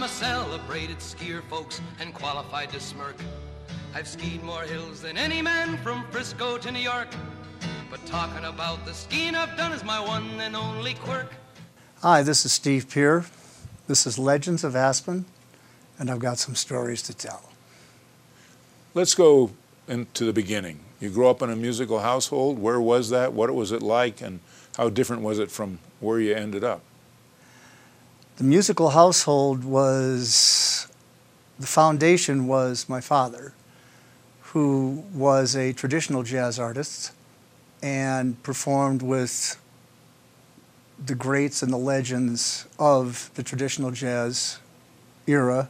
I'm a celebrated skier, folks, and qualified to smirk. I've skied more hills than any man from Frisco to New York. But talking about the skiing I've done is my one and only quirk. Hi, this is Steve Peer. This is Legends of Aspen, and I've got some stories to tell. Let's go into the beginning. You grew up in a musical household. Where was that? What was it like? And how different was it from where you ended up? The musical household was, the foundation was my father, who was a traditional jazz artist and performed with the greats and the legends of the traditional jazz era.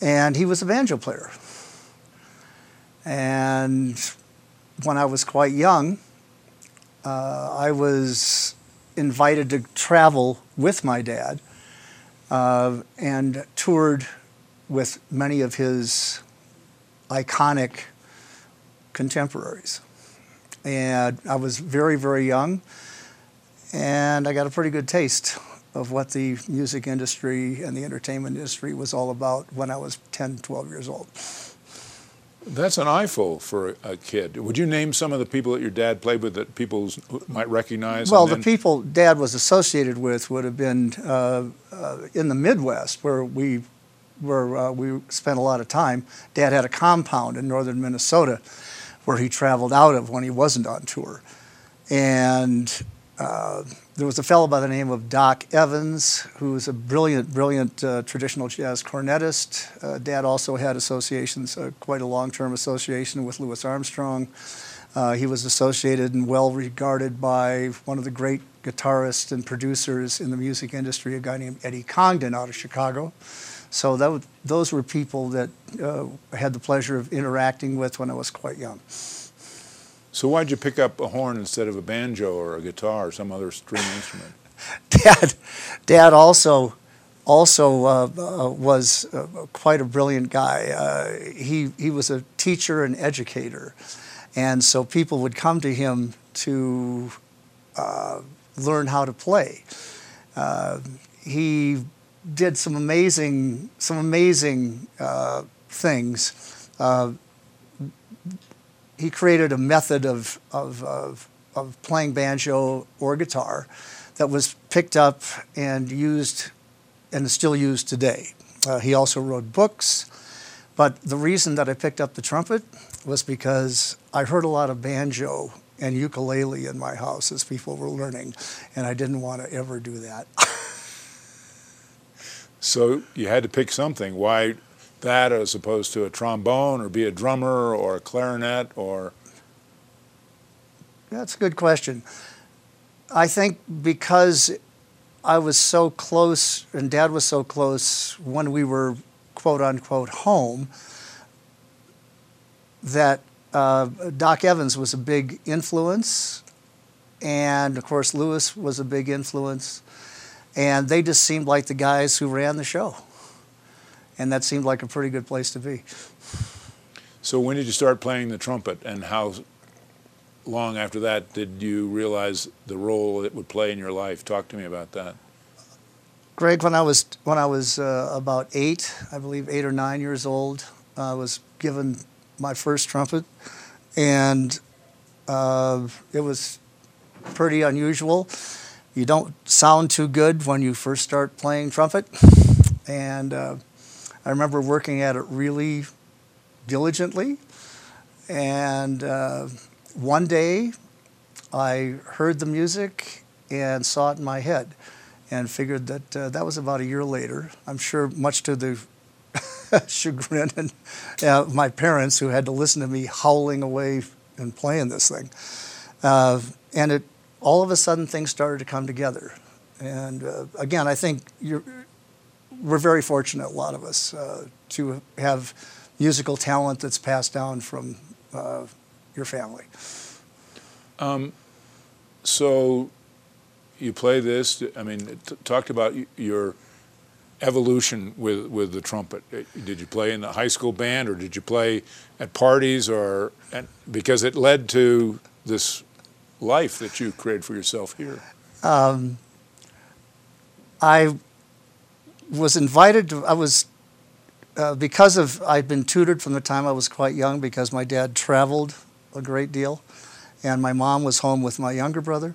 And he was a banjo player. And when I was quite young, uh, I was invited to travel with my dad uh, and toured with many of his iconic contemporaries. And I was very, very young, and I got a pretty good taste of what the music industry and the entertainment industry was all about when I was 10, 12 years old. That's an eyeful for a kid. Would you name some of the people that your dad played with that people might recognize? Well, the people Dad was associated with would have been uh, uh, in the Midwest, where we where uh, we spent a lot of time. Dad had a compound in northern Minnesota, where he traveled out of when he wasn't on tour, and uh, there was a fellow by the name of Doc Evans, who was a brilliant, brilliant uh, traditional jazz cornetist. Uh, Dad also had associations, uh, quite a long-term association with Louis Armstrong. Uh, he was associated and well regarded by one of the great guitarists and producers in the music industry, a guy named Eddie Condon out of Chicago. So that, those were people that I had the pleasure of interacting with when I was quite young. So why'd you pick up a horn instead of a banjo or a guitar or some other string instrument? Dad, Dad also also uh, uh, was uh, quite a brilliant guy. Uh, he he was a teacher and educator, and so people would come to him to uh, learn how to play. Uh, he did some amazing some amazing things he created a method of, of, of, of, playing banjo or guitar that was picked up and used and is still used today. Uh, he also wrote books, but the reason that I picked up the trumpet was because I heard a lot of banjo and ukulele in my house as people were learning, and I didn't want to ever do that. so you had to pick something. Why that as opposed to a trombone or be a drummer or a clarinet or? That's a good question. I think because I was so close and dad was so close when we were quote unquote home that uh, Doc Evans was a big influence. And of course, Louis was a big influence. And they just seemed like the guys who ran the show and that seemed like a pretty good place to be. So when did you start playing the trumpet, and how long after that did you realize the role it would play in your life? Talk to me about that. Greg, when I was when I was uh, about eight, I believe eight or nine years old, I was given my first trumpet, and uh, it was pretty unusual. You don't sound too good when you first start playing trumpet, and uh, I remember working at it really diligently. And uh, one day I heard the music and saw it in my head and figured that uh, that was about a year later. I'm sure, much to the chagrin and uh, my parents who had to listen to me howling away and playing this thing. Uh, and it all of a sudden things started to come together. And uh, again, I think you're we're very fortunate, a lot of us, uh, to have musical talent that's passed down from uh, your family. Um, so you play this. I mean, t- talked about your evolution with with the trumpet. Uh, did you play in the high school band, or did you play at parties, or and, because it led to this life that you created for yourself here? Um, I was invited to, I was, uh, because of, I'd been tutored from the time I was quite young because my dad traveled a great deal and my mom was home with my younger brother.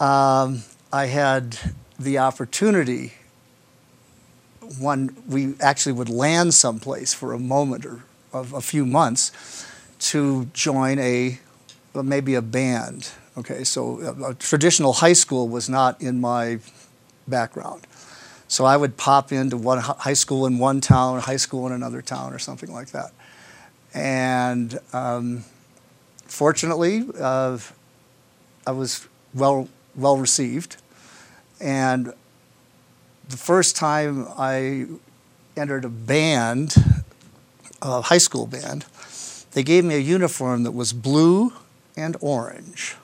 Um, I had the opportunity when we actually would land someplace for a moment or of a few months to join a maybe a band. Okay, so a, a traditional high school was not in my background. So I would pop into one high school in one town, high school in another town, or something like that. And um, fortunately, uh, I was well well received. And the first time I entered a band, a high school band, they gave me a uniform that was blue and orange.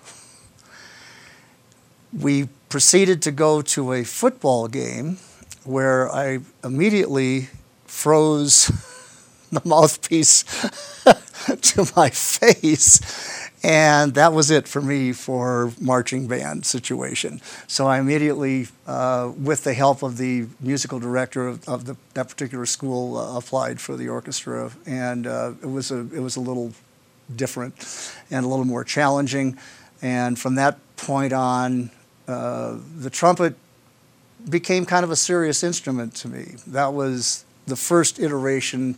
We proceeded to go to a football game where I immediately froze the mouthpiece to my face and that was it for me for marching band situation. So I immediately, uh, with the help of the musical director of, of the, that particular school, uh, applied for the orchestra, and uh, it was a it was a little different and a little more challenging. And from that point on, uh, the trumpet became kind of a serious instrument to me. That was the first iteration,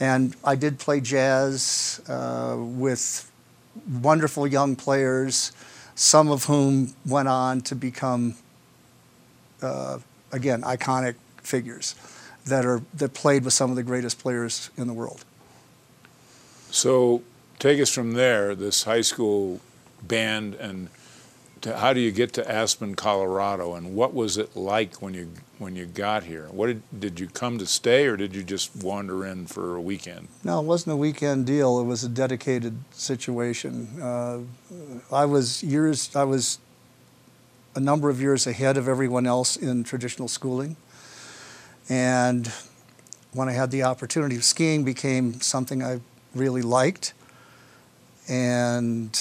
and I did play jazz uh, with wonderful young players, some of whom went on to become, uh, again, iconic figures that are that played with some of the greatest players in the world. So, take us from there. This high school band, and to, how do you get to Aspen, Colorado, and what was it like when you when you got here? What did, did you come to stay, or did you just wander in for a weekend? No, it wasn't a weekend deal. It was a dedicated situation. Uh, I was years. I was a number of years ahead of everyone else in traditional schooling, and when I had the opportunity, skiing became something I really liked, and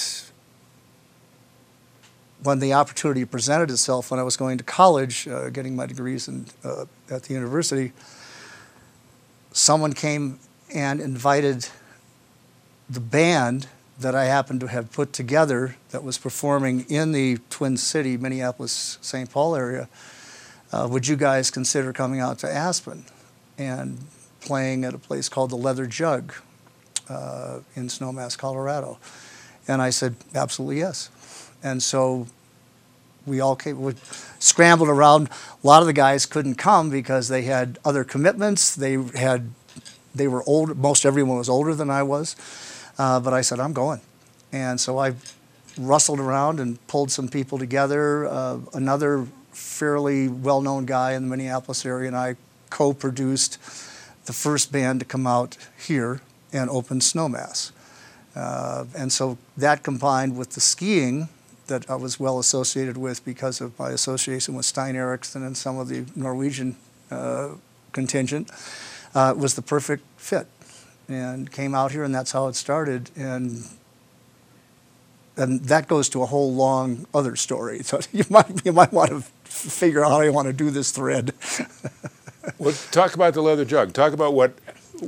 when the opportunity presented itself when I was going to college, uh, getting my degrees in, uh, at the university, someone came and invited the band that I happened to have put together that was performing in the Twin City, Minneapolis, St. Paul area. Uh, would you guys consider coming out to Aspen and playing at a place called the Leather Jug uh, in Snowmass, Colorado? And I said, absolutely yes. And so we all came, we scrambled around. A lot of the guys couldn't come because they had other commitments. They had, they were old. Most everyone was older than I was. Uh, but I said, I'm going. And so I rustled around and pulled some people together. Uh, another fairly well-known guy in the Minneapolis area and I co-produced the first band to come out here and open Snowmass. Uh, and so that combined with the skiing that I was well associated with because of my association with Stein Eriksen and some of the Norwegian uh, contingent, uh, was the perfect fit. And came out here, and that's how it started. And and that goes to a whole long other story. So you might you might want to figure out how you want to do this thread. well, talk about the leather jug. Talk about what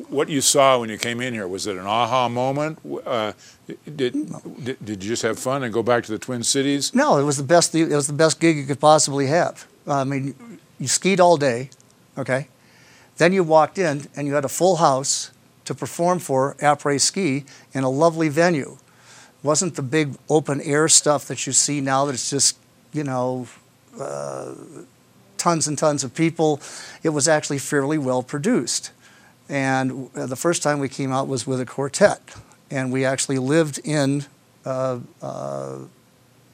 what you saw when you came in here. Was it an aha moment? Uh, did, did, did you just have fun and go back to the Twin Cities? No, it was the best. It was the best gig you could possibly have. I mean, you skied all day, okay. Then you walked in and you had a full house to perform for après ski in a lovely venue. It wasn't the big open air stuff that you see now that it's just you know. Uh, tons and tons of people. It was actually fairly well produced. And uh, the first time we came out was with a quartet. And we actually lived in uh, uh,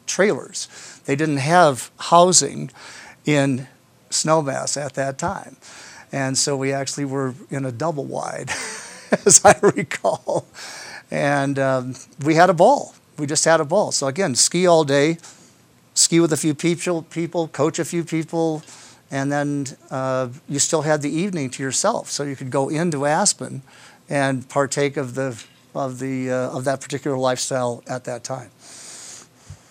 trailers. They didn't have housing in Snowmass at that time. And so we actually were in a double wide, as I recall. And um, we had a ball. We just had a ball. So again, ski all day, ski with a few people, people coach a few people, and then uh, you still had the evening to yourself, so you could go into Aspen and partake of the of the uh, of that particular lifestyle at that time.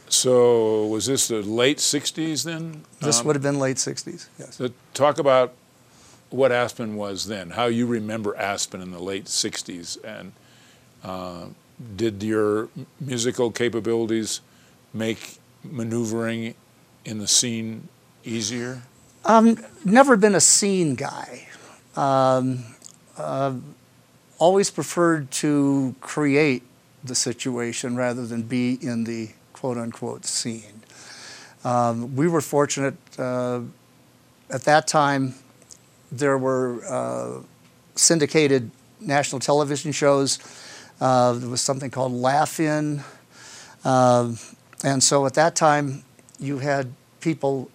So was this the late '60s then? This Um, would have been late 60s, yes. So talk about what Aspen was then, how you remember Aspen in the late 60s, and uh, did your musical capabilities make maneuvering in the scene easier? Um, never been a scene guy. Um, uh, always preferred to create the situation rather than be in the quote unquote scene. Um, we were fortunate uh, at that time, there were uh, syndicated national television shows. Uh, there was something called Laugh In. Um and so at that time, you had people.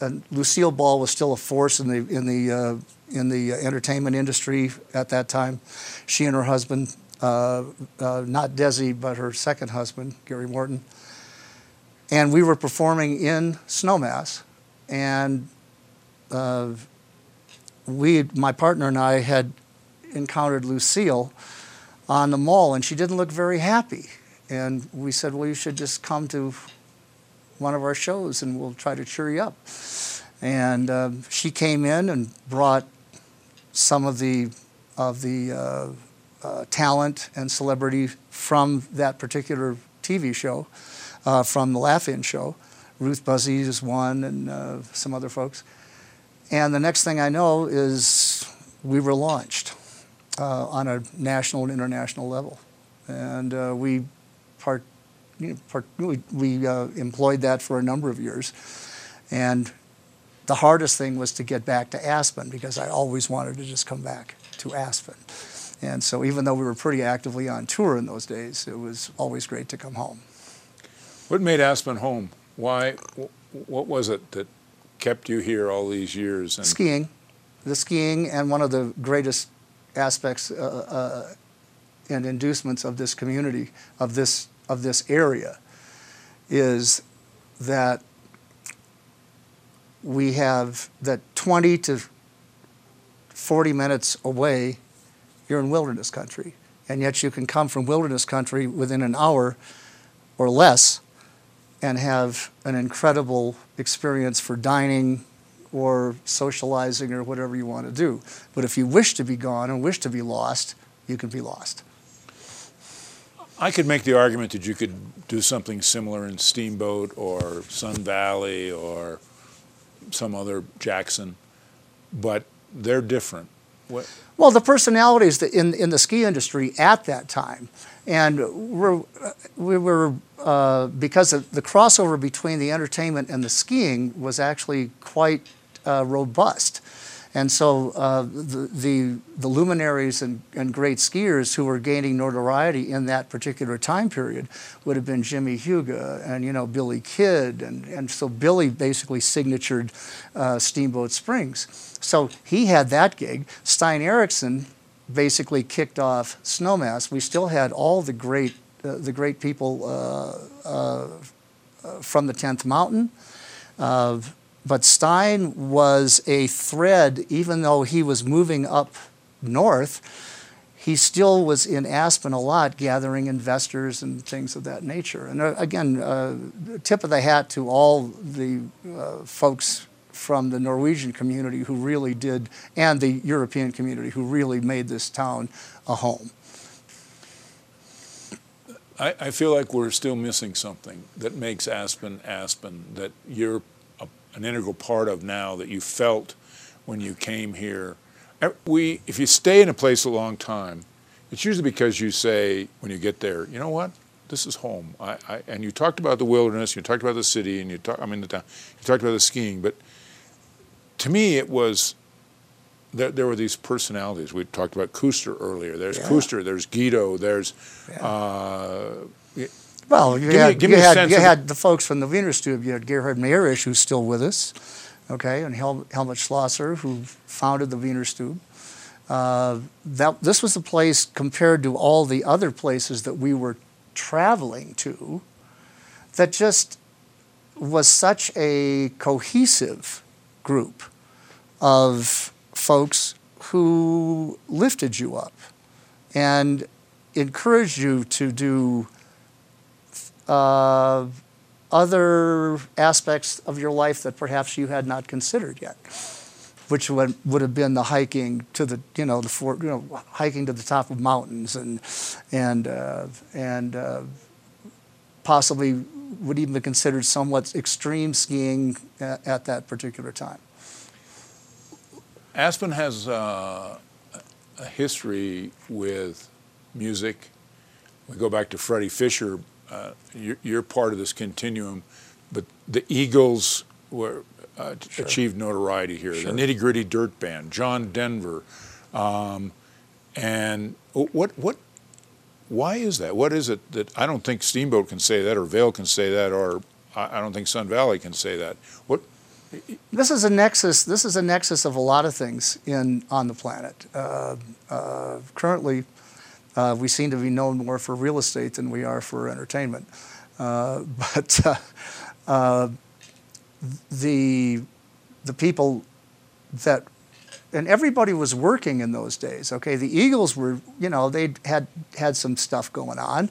And Lucille Ball was still a force in the in the uh, in the uh, entertainment industry at that time. She and her husband, uh, uh, not Desi, but her second husband, Gary Morton, and we were performing in Snowmass, and uh, we, my partner and I, had encountered Lucille on the mall, and she didn't look very happy. And we said, well, you should just come to one of our shows and we'll try to cheer you up. And uh, she came in and brought some of the of the uh, uh, talent and celebrity from that particular TV show, uh, from the Laugh-In show. Ruth Buzzi is one, and some other folks. And the next thing I know is we were launched uh, on a national and international level, and uh, we part you know, we, we uh, employed that for a number of years. And the hardest thing was to get back to Aspen because I always wanted to just come back to Aspen. And so even though we were pretty actively on tour in those days, it was always great to come home. What made Aspen home? Why? What was it that kept you here all these years? And Skiing, the skiing, and one of the greatest aspects uh, uh, and inducements of this community, of this, of this area, is that we have that 20 to 40 minutes away, you're in wilderness country. And yet you can come from wilderness country within an hour or less and have an incredible experience for dining or socializing or whatever you want to do. But if you wish to be gone and wish to be lost, you can be lost. I could make the argument that you could do something similar in Steamboat or Sun Valley or some other Jackson, but they're different. What, Well, the personalities in in the ski industry at that time, and we're, we were uh, because of the crossover between the entertainment and the skiing was actually quite uh, robust, and so uh, the, the the luminaries and, and great skiers who were gaining notoriety in that particular time period would have been Jimmie Heuga and you know Billy Kidd, and and so Billy basically signatured uh, Steamboat Springs. So he had that gig. Stein Eriksen basically kicked off Snowmass. We still had all the great, uh, the great people uh, uh, from the Tenth Mountain. But Stein was a thread, even though he was moving up north. He still was in Aspen a lot, gathering investors and things of that nature. And uh, again, uh, tip of the hat to all the uh, folks from the Norwegian community who really did, and the European community who really made this town a home. I, I feel like we're still missing something that makes Aspen Aspen, that a, an integral part of now, that you felt when you came here. We, if you stay in a place a long time, it's usually because you say when you get there, you know what, this is home. I, I, and you talked about the wilderness, you talked about the city, and you talk, I mean the town, you talked about the skiing, but to me it was there, there were these personalities. We talked about Kuster earlier. There's Yeah. Kuster, there's Guido, there's Yeah. uh, Well, you Give me- had, give you, me had, you had the folks from the Wiener Stube. You had Gerhard Mayrisch, who's still with us, okay, and Hel- Helmut Schlosser, who founded the Wiener Stube. Uh, that, this was a place compared to all the other places that we were traveling to that just was such a cohesive group of folks who lifted you up and encouraged you to do uh, other aspects of your life that perhaps you had not considered yet, which would, would have been the hiking to the, you know, the fort, you know, hiking to the top of mountains and, and, uh, and uh, possibly would even be considered somewhat extreme skiing at, at that particular time. Aspen has uh, a history with music. We go back to Freddie Fisher. Uh, you're, you're, part of this continuum, but the Eagles were uh, sure. achieved notoriety here. Sure. The Nitty Gritty Dirt Band, John Denver, um, and what what why is that? What is it that I don't think Steamboat can say that, or Vail can say that, or I don't think Sun Valley can say that. What? This is a nexus. This is a nexus of a lot of things in on the planet. Uh, uh, currently, uh, we seem to be known more for real estate than we are for entertainment. Uh, but uh, uh, the the people that and everybody was working in those days. Okay, the Eagles were, you know, they had had some stuff going on,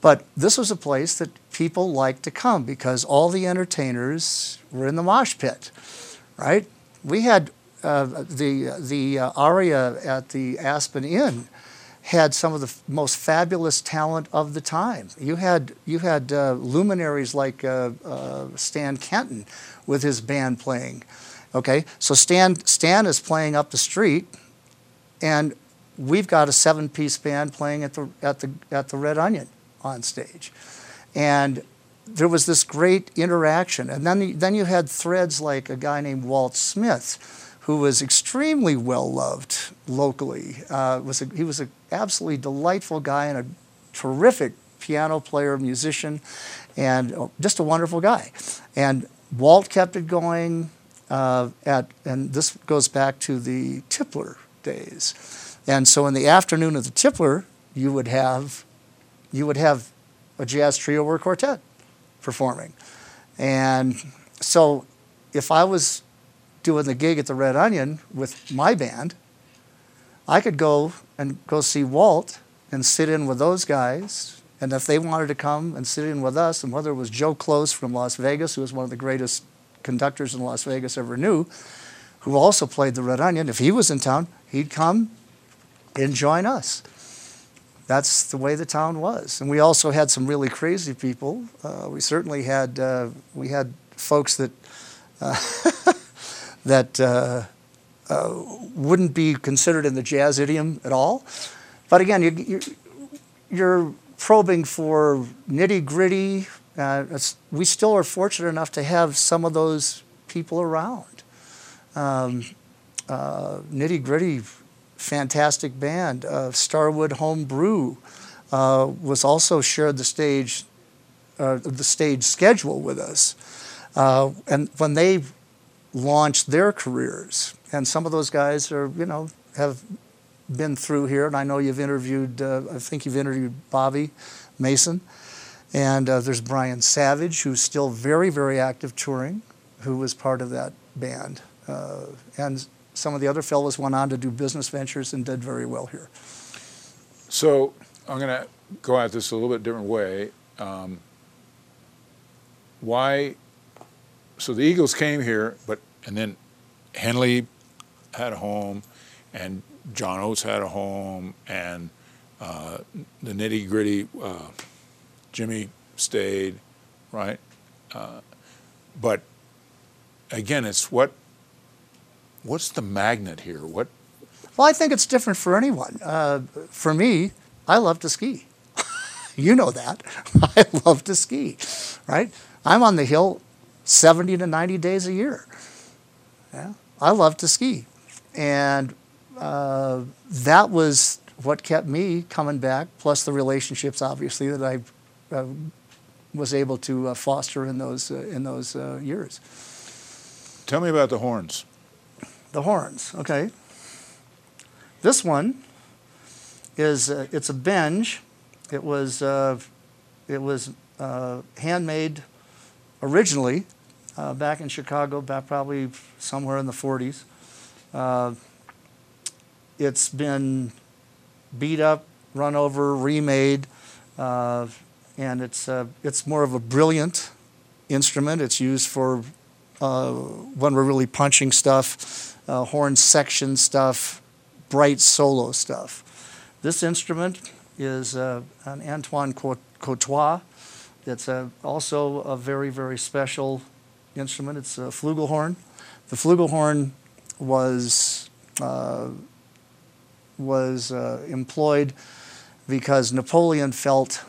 but this was a place that people liked to come because all the entertainers were in the mosh pit, right? We had uh, the the uh, aria at the Aspen Inn had some of the f- most fabulous talent of the time. You had you had uh, luminaries like uh, uh, Stan Kenton with his band playing. Okay, so Stan, Stan is playing up the street, and we've got a seven-piece band playing at the at the at the Red Onion on stage, and there was this great interaction. And then then you had threads like a guy named Walt Smith, who was extremely well loved locally. Uh, was a, he was an absolutely delightful guy and a terrific piano player, musician, and uh, just a wonderful guy. And Walt kept it going uh, at, and this goes back to the Tippler days. And so in the afternoon of the Tippler, you would have, you would have a jazz trio or quartet performing. And so if I was doing the gig at the Red Onion with my band, I could go and go see Walt and sit in with those guys. And if they wanted to come and sit in with us, and whether it was Joe Close from Las Vegas, who was one of the greatest conductors in Las Vegas ever knew, who also played the Red Onion, if he was in town, he'd come and join us. That's the way the town was. And we also had some really crazy people. Uh, we certainly had uh, we had folks that uh, that uh, uh, wouldn't be considered in the jazz idiom at all. But again, you, you're probing for nitty gritty uh, we still are fortunate enough to have some of those people around. Um, uh, Nitty Gritty, fantastic band. Uh, Starwood Home Brew uh, was also shared the stage, the stage schedule with us. And when they launched their careers, and some of those guys are, you know, have been through here, and I know you've interviewed, I think you've interviewed Bobby Mason. And uh, there's Brian Savage, who's still very, very active touring, who was part of that band. Uh, and some of the other fellows went on to do business ventures and did very well here. So I'm going to go at this a little bit different way. Um, why? So the Eagles came here, but and then Henley had a home, and John Oates had a home, and uh, the nitty gritty. Uh, Jimmy stayed, right? Uh, but again, it's what what's the magnet here? What? Well, I think it's different for anyone. Uh, for me, I love to ski. you know that. I love to ski, right? I'm on the hill 70 to 90 days a year. Yeah, I love to ski, and uh, that was what kept me coming back. Plus the relationships, obviously, that I uh, was able to uh, foster in those uh, in those years. Tell me about the horns. The horns, okay. This one is it's a Benge. It was it was handmade originally uh, back in Chicago, back probably somewhere in the 40s. Uh, it's been beat up, run over, remade. Uh, and it's uh, it's more of a brilliant instrument. It's used for uh, when we're really punching stuff, uh, horn section stuff, bright solo stuff. This instrument is an Antoine Courtois. It's a, also a very, very special instrument. It's a flugelhorn. The flugelhorn was uh, was uh, employed because Napoleon felt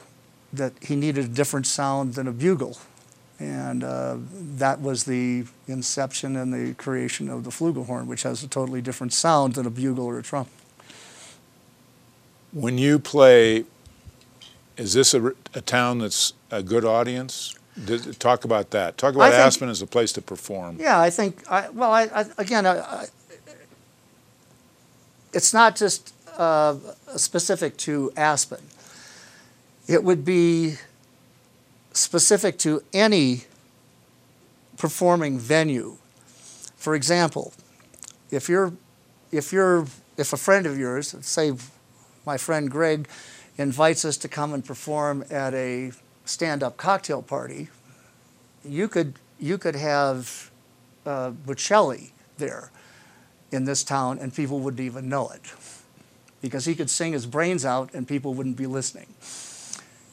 that he needed a different sound than a bugle. And uh, that was the inception and the creation of the flugelhorn, which has a totally different sound than a bugle or a trumpet. When you play, is this a, a town that's a good audience? Did, talk about that. Talk about think, Aspen as a place to perform. Yeah, I think. I, well, I, I again, I, it's not just uh, specific to Aspen. It would be specific to any performing venue. For example, if you're, if you're, if a friend of yours, say my friend Greg, invites us to come and perform at a stand-up cocktail party, you could you could have uh, Bocelli there in this town, and people wouldn't even know it because he could sing his brains out and people wouldn't be listening.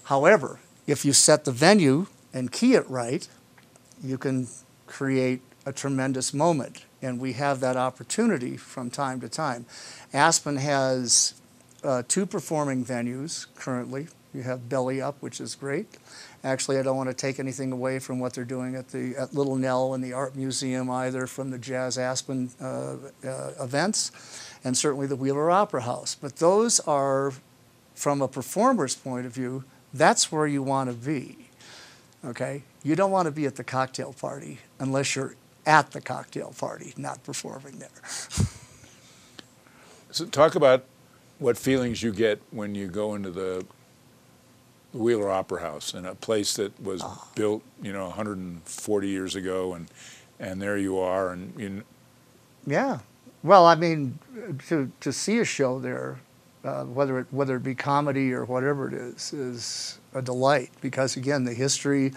However, if you set the venue and key it right, you can create a tremendous moment. And we have that opportunity from time to time. Aspen has uh, two performing venues currently. You have Belly Up, which is great. Actually, I don't want to take anything away from what they're doing at the at Little Nell and the Art Museum either from the Jazz Aspen uh, uh, events, and certainly the Wheeler Opera House. But those are, from a performer's point of view, that's where you want to be. Okay, you don't want to be at the cocktail party unless you're at the cocktail party, not performing there. so talk about what feelings you get when you go into the Wheeler Opera House in a place that was oh. built, you know, 140 years ago, and and there you are, and you. Yeah, well, I mean, to to see a show there, uh, whether it whether it be comedy or whatever it is, is a delight because again, the history.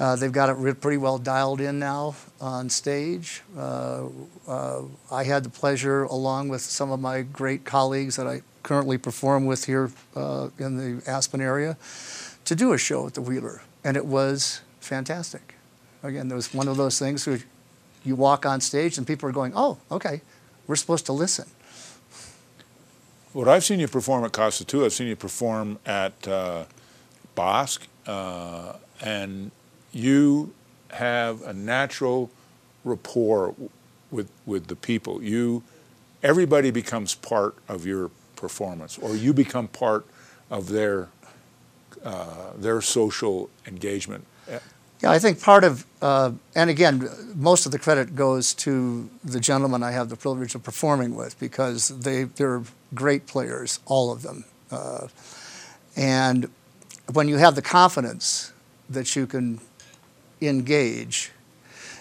Uh, they've got it pretty well dialed in now on stage. Uh, uh, I had the pleasure, along with some of my great colleagues that I currently perform with here uh, in the Aspen area to do a show at the Wheeler, and it was fantastic. Again, there was one of those things where you walk on stage and people are going, "Oh, okay, we're supposed to listen." What I've seen you perform at Casa Tua, I've seen you perform at uh, Bosque, uh, and you have a natural rapport with with the people. You, everybody becomes part of your performance, or you become part of their uh, their social engagement. Yeah, I think part of, uh, and again, most of the credit goes to the gentlemen I have the privilege of performing with because they they're great players, all of them, uh, and when you have the confidence that you can engage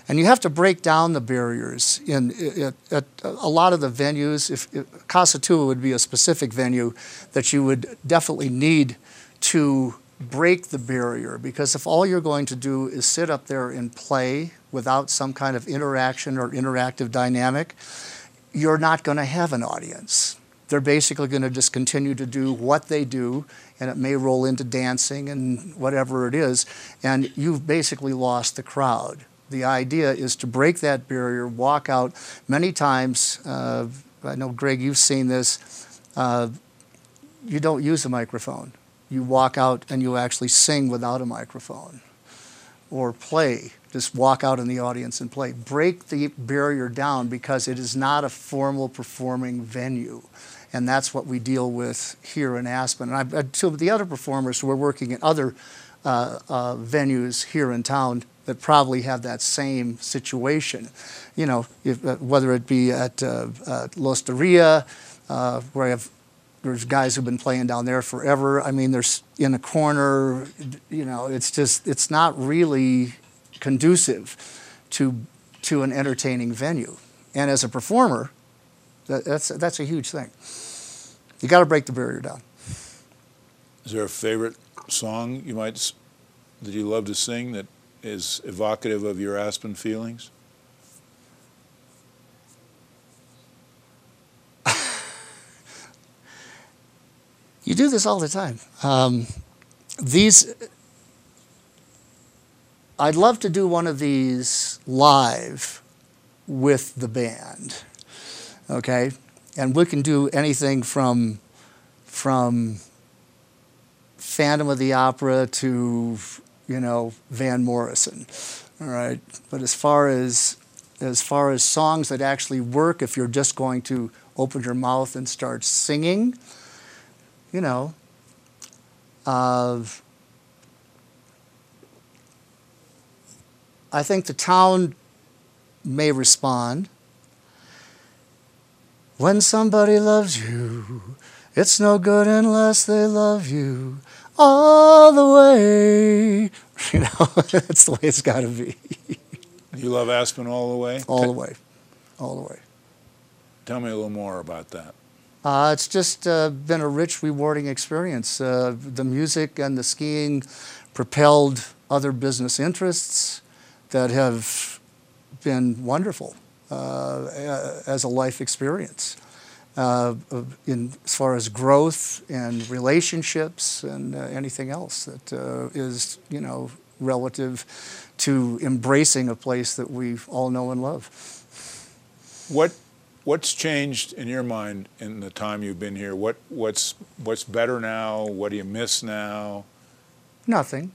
and you have to break down the barriers. In, at, a lot of the venues, if, if Casa Tua would be a specific venue that you would definitely need to break the barrier because if all you're going to do is sit up there and play without some kind of interaction or interactive dynamic, you're not going to have an audience. They're basically going to just continue to do what they do, and it may roll into dancing and whatever it is, and you've basically lost the crowd the idea is to break that barrier, walk out. Many times, uh, I know, Greg, you've seen this, uh, you don't use a microphone. You walk out and you actually sing without a microphone or play. Just walk out in the audience and play. Break the barrier down because it is not a formal performing venue. And that's what we deal with here in Aspen. And I, to the other performers who are working in other uh, uh, venues here in town, that probably have that same situation. You know, if, uh, whether it be at uh, uh, L'Osteria, uh, where I have there's guys who've been playing down there forever. I mean, there's in a corner. You know, it's just it's not really conducive to to an entertaining venue. And as a performer, that, that's that's a huge thing. You got to break the barrier down. Is there a favorite song you might that you love to sing that is evocative of your Aspen feelings? You do this all the time. Um, these, I'd love to do one of these live with the band, okay? And we can do anything from, from Phantom of the Opera to, you know, Van Morrison, all right? But as far as, as far as songs that actually work, if you're just going to open your mouth and start singing, you know, of I think the town may respond. When somebody loves you, it's no good unless they love you all the way. You know, that's the way it's got to be. You love Aspen all the way? All the way. All the way. Tell me a little more about that. Uh, it's just uh, been a rich, rewarding experience. Uh, the music and the skiing propelled other business interests that have been wonderful uh, as a life experience. Uh, in as far as growth and relationships and uh, anything else that is, you know, relative to embracing a place that we all know and love. What what's changed in your mind in the time you've been here? What what's what's better now? What do you miss now? Nothing.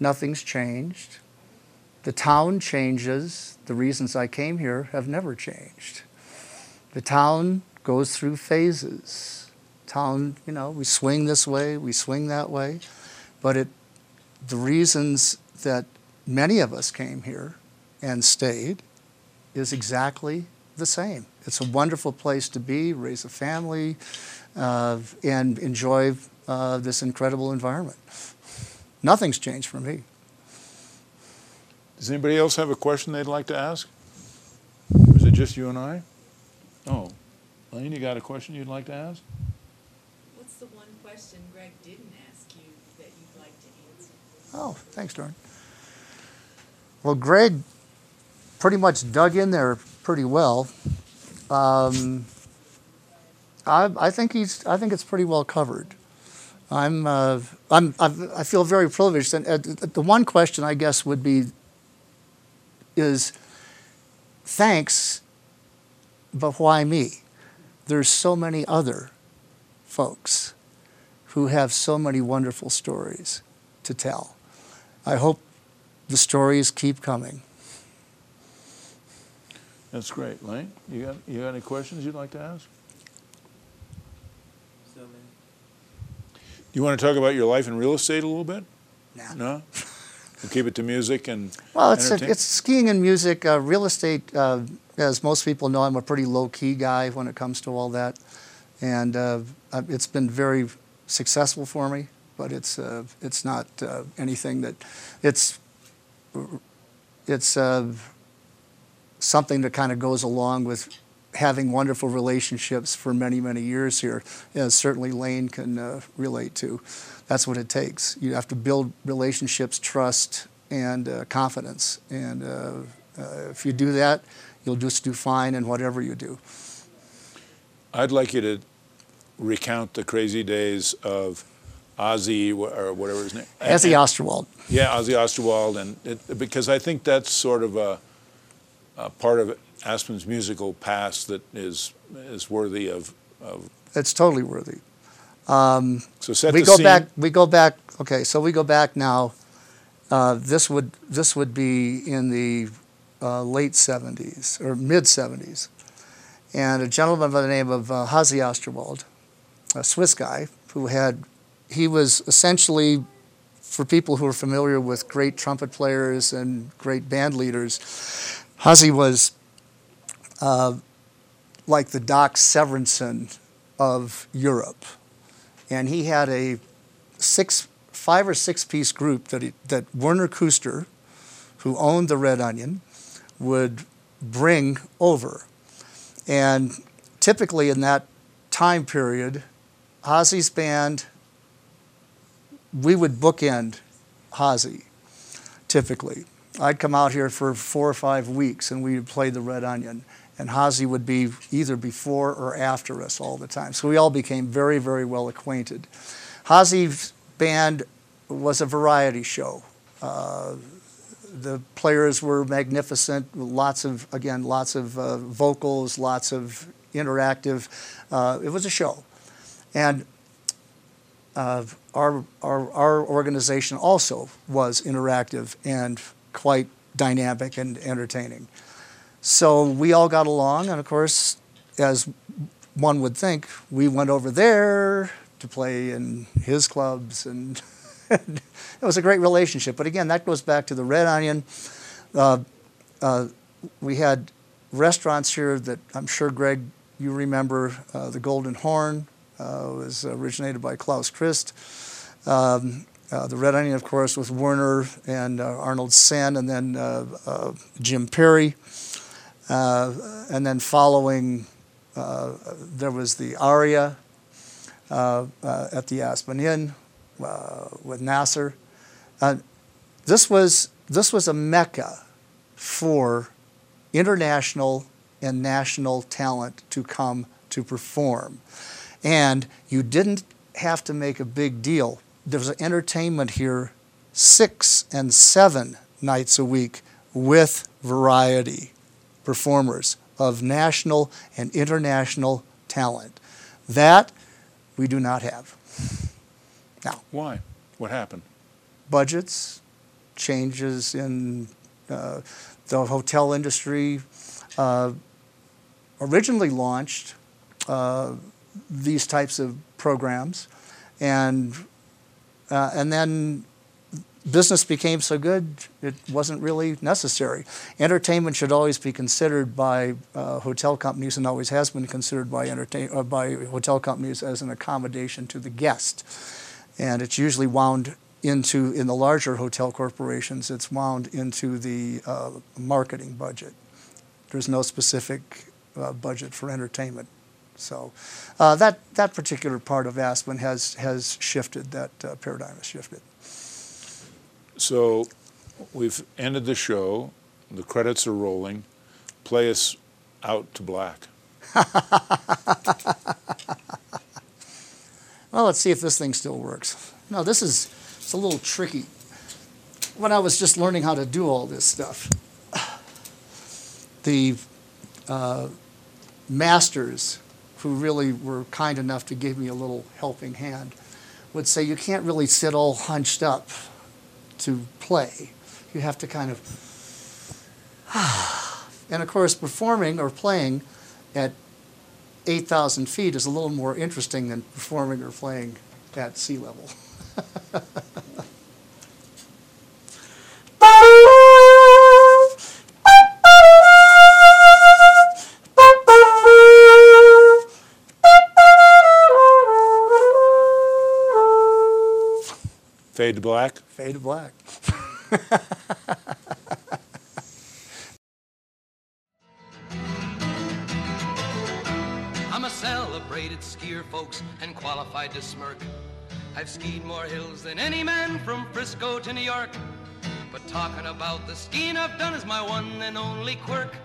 Nothing's changed. The town changes. The reasons I came here have never changed. The town goes through phases. Town, you know, we swing this way, we swing that way, but it the reasons that many of us came here and stayed is exactly the same. It's a wonderful place to be, raise a family, uh, and enjoy uh, this incredible environment. Nothing's changed for me. Does anybody else have a question they'd like to ask? Or is it just you and I? Oh, Lane, you got a question you'd like to ask? What's the one question Greg didn't ask you that you'd like to answer? Oh, thanks, Dorn. Well, Greg pretty much dug in there pretty well. Um, I, I, think he's. I think it's pretty well covered. I'm. Uh, I'm. I've, i feel very privileged. And uh, the one question I guess would be. Is. Thanks. But why me? There's so many other folks who have so many wonderful stories to tell. I hope the stories keep coming. That's great. Lane, you got, you got any questions you'd like to ask? So many. You want to talk about your life in real estate a little bit? Nah. No? we'll keep it to music and Well, it's, a, it's skiing and music. Uh, real estate, uh, as most people know, I'm a pretty low-key guy when it comes to all that. And uh, it's been very successful for me, but it's, uh, it's not uh, anything that, it's, it's uh, something that kind of goes along with having wonderful relationships for many, many years here, as certainly Lane can uh, relate to. That's what it takes. You have to build relationships, trust, and uh, confidence. And if you do that, you'll just do fine in whatever you do. I'd like you to recount the crazy days of Ozzy or whatever his name. Ozzy Osterwald. Yeah, Ozzy Osterwald, and it, because I think that's sort of a uh, part of Aspen's musical past that is is worthy of. of it's totally worthy. Um, so set we the go scene. back. We go back. Okay, so we go back now. Uh, this would this would be in the uh, late '70s or mid '70s, and a gentleman by the name of uh, Hazy Osterwald, a Swiss guy who had he was essentially for people who are familiar with great trumpet players and great band leaders, Hazy was uh, like the Doc Severinsen of Europe. And he had a six, five or six piece group that, he, that Werner Kuster, who owned the Red Onion, would bring over. And typically in that time period, Hazy's band, we would bookend Hazy typically. I'd come out here for four or five weeks and we'd play the Red Onion. And Hazy would be either before or after us all the time. So we all became very, very well acquainted. Hazy's band was a variety show. Uh, the players were magnificent. Lots of, again, lots of uh, vocals, lots of interactive. Uh, it was a show. And uh, our, our, our organization also was interactive and quite dynamic and entertaining. So we all got along, and of course, as one would think, we went over there to play in his clubs, and it was a great relationship. But again, that goes back to the Red Onion. Uh, uh, we had restaurants here that I'm sure, Greg, you remember uh, the Golden Horn uh, was originated by Klaus Christ. Um, uh, the Red Onion, of course, with Werner and uh, Arnold Sen, and then Jim Perry. And then following, there was the Aria at the Aspen Inn Uh, with Nasser. Uh, this was this was a mecca for international and national talent to come to perform. And you didn't have to make a big deal. There was entertainment here six and seven nights a week with variety performers of national and international talent. That we do not have. Now, why? What happened? Budgets, changes in uh, the hotel industry. Uh, originally launched uh, these types of programs, and uh, and then business became so good it wasn't really necessary. Entertainment should always be considered by uh, hotel companies and always has been considered by entertain uh, by hotel companies as an accommodation to the guest, and it's usually wound into in the larger hotel corporations. It's wound into the uh, marketing budget. There's no specific uh, budget for entertainment. So uh, that, that particular part of Aspen has, has shifted, that uh, paradigm has shifted. So we've ended the show, the credits are rolling. Play us out to black. well, let's see if this thing still works. No, this is it's a little tricky. When I was just learning how to do all this stuff, the uh, masters who really were kind enough to give me a little helping hand, would say you can't really sit all hunched up to play. You have to kind of. and of course, performing or playing at 8,000 feet is a little more interesting than performing or playing at sea level. Fade to black? Fade to black. skier, folks, and qualified to smirk. I've skied more hills than any man from Frisco to New York. But talking about the skiing I've done is my one and only quirk.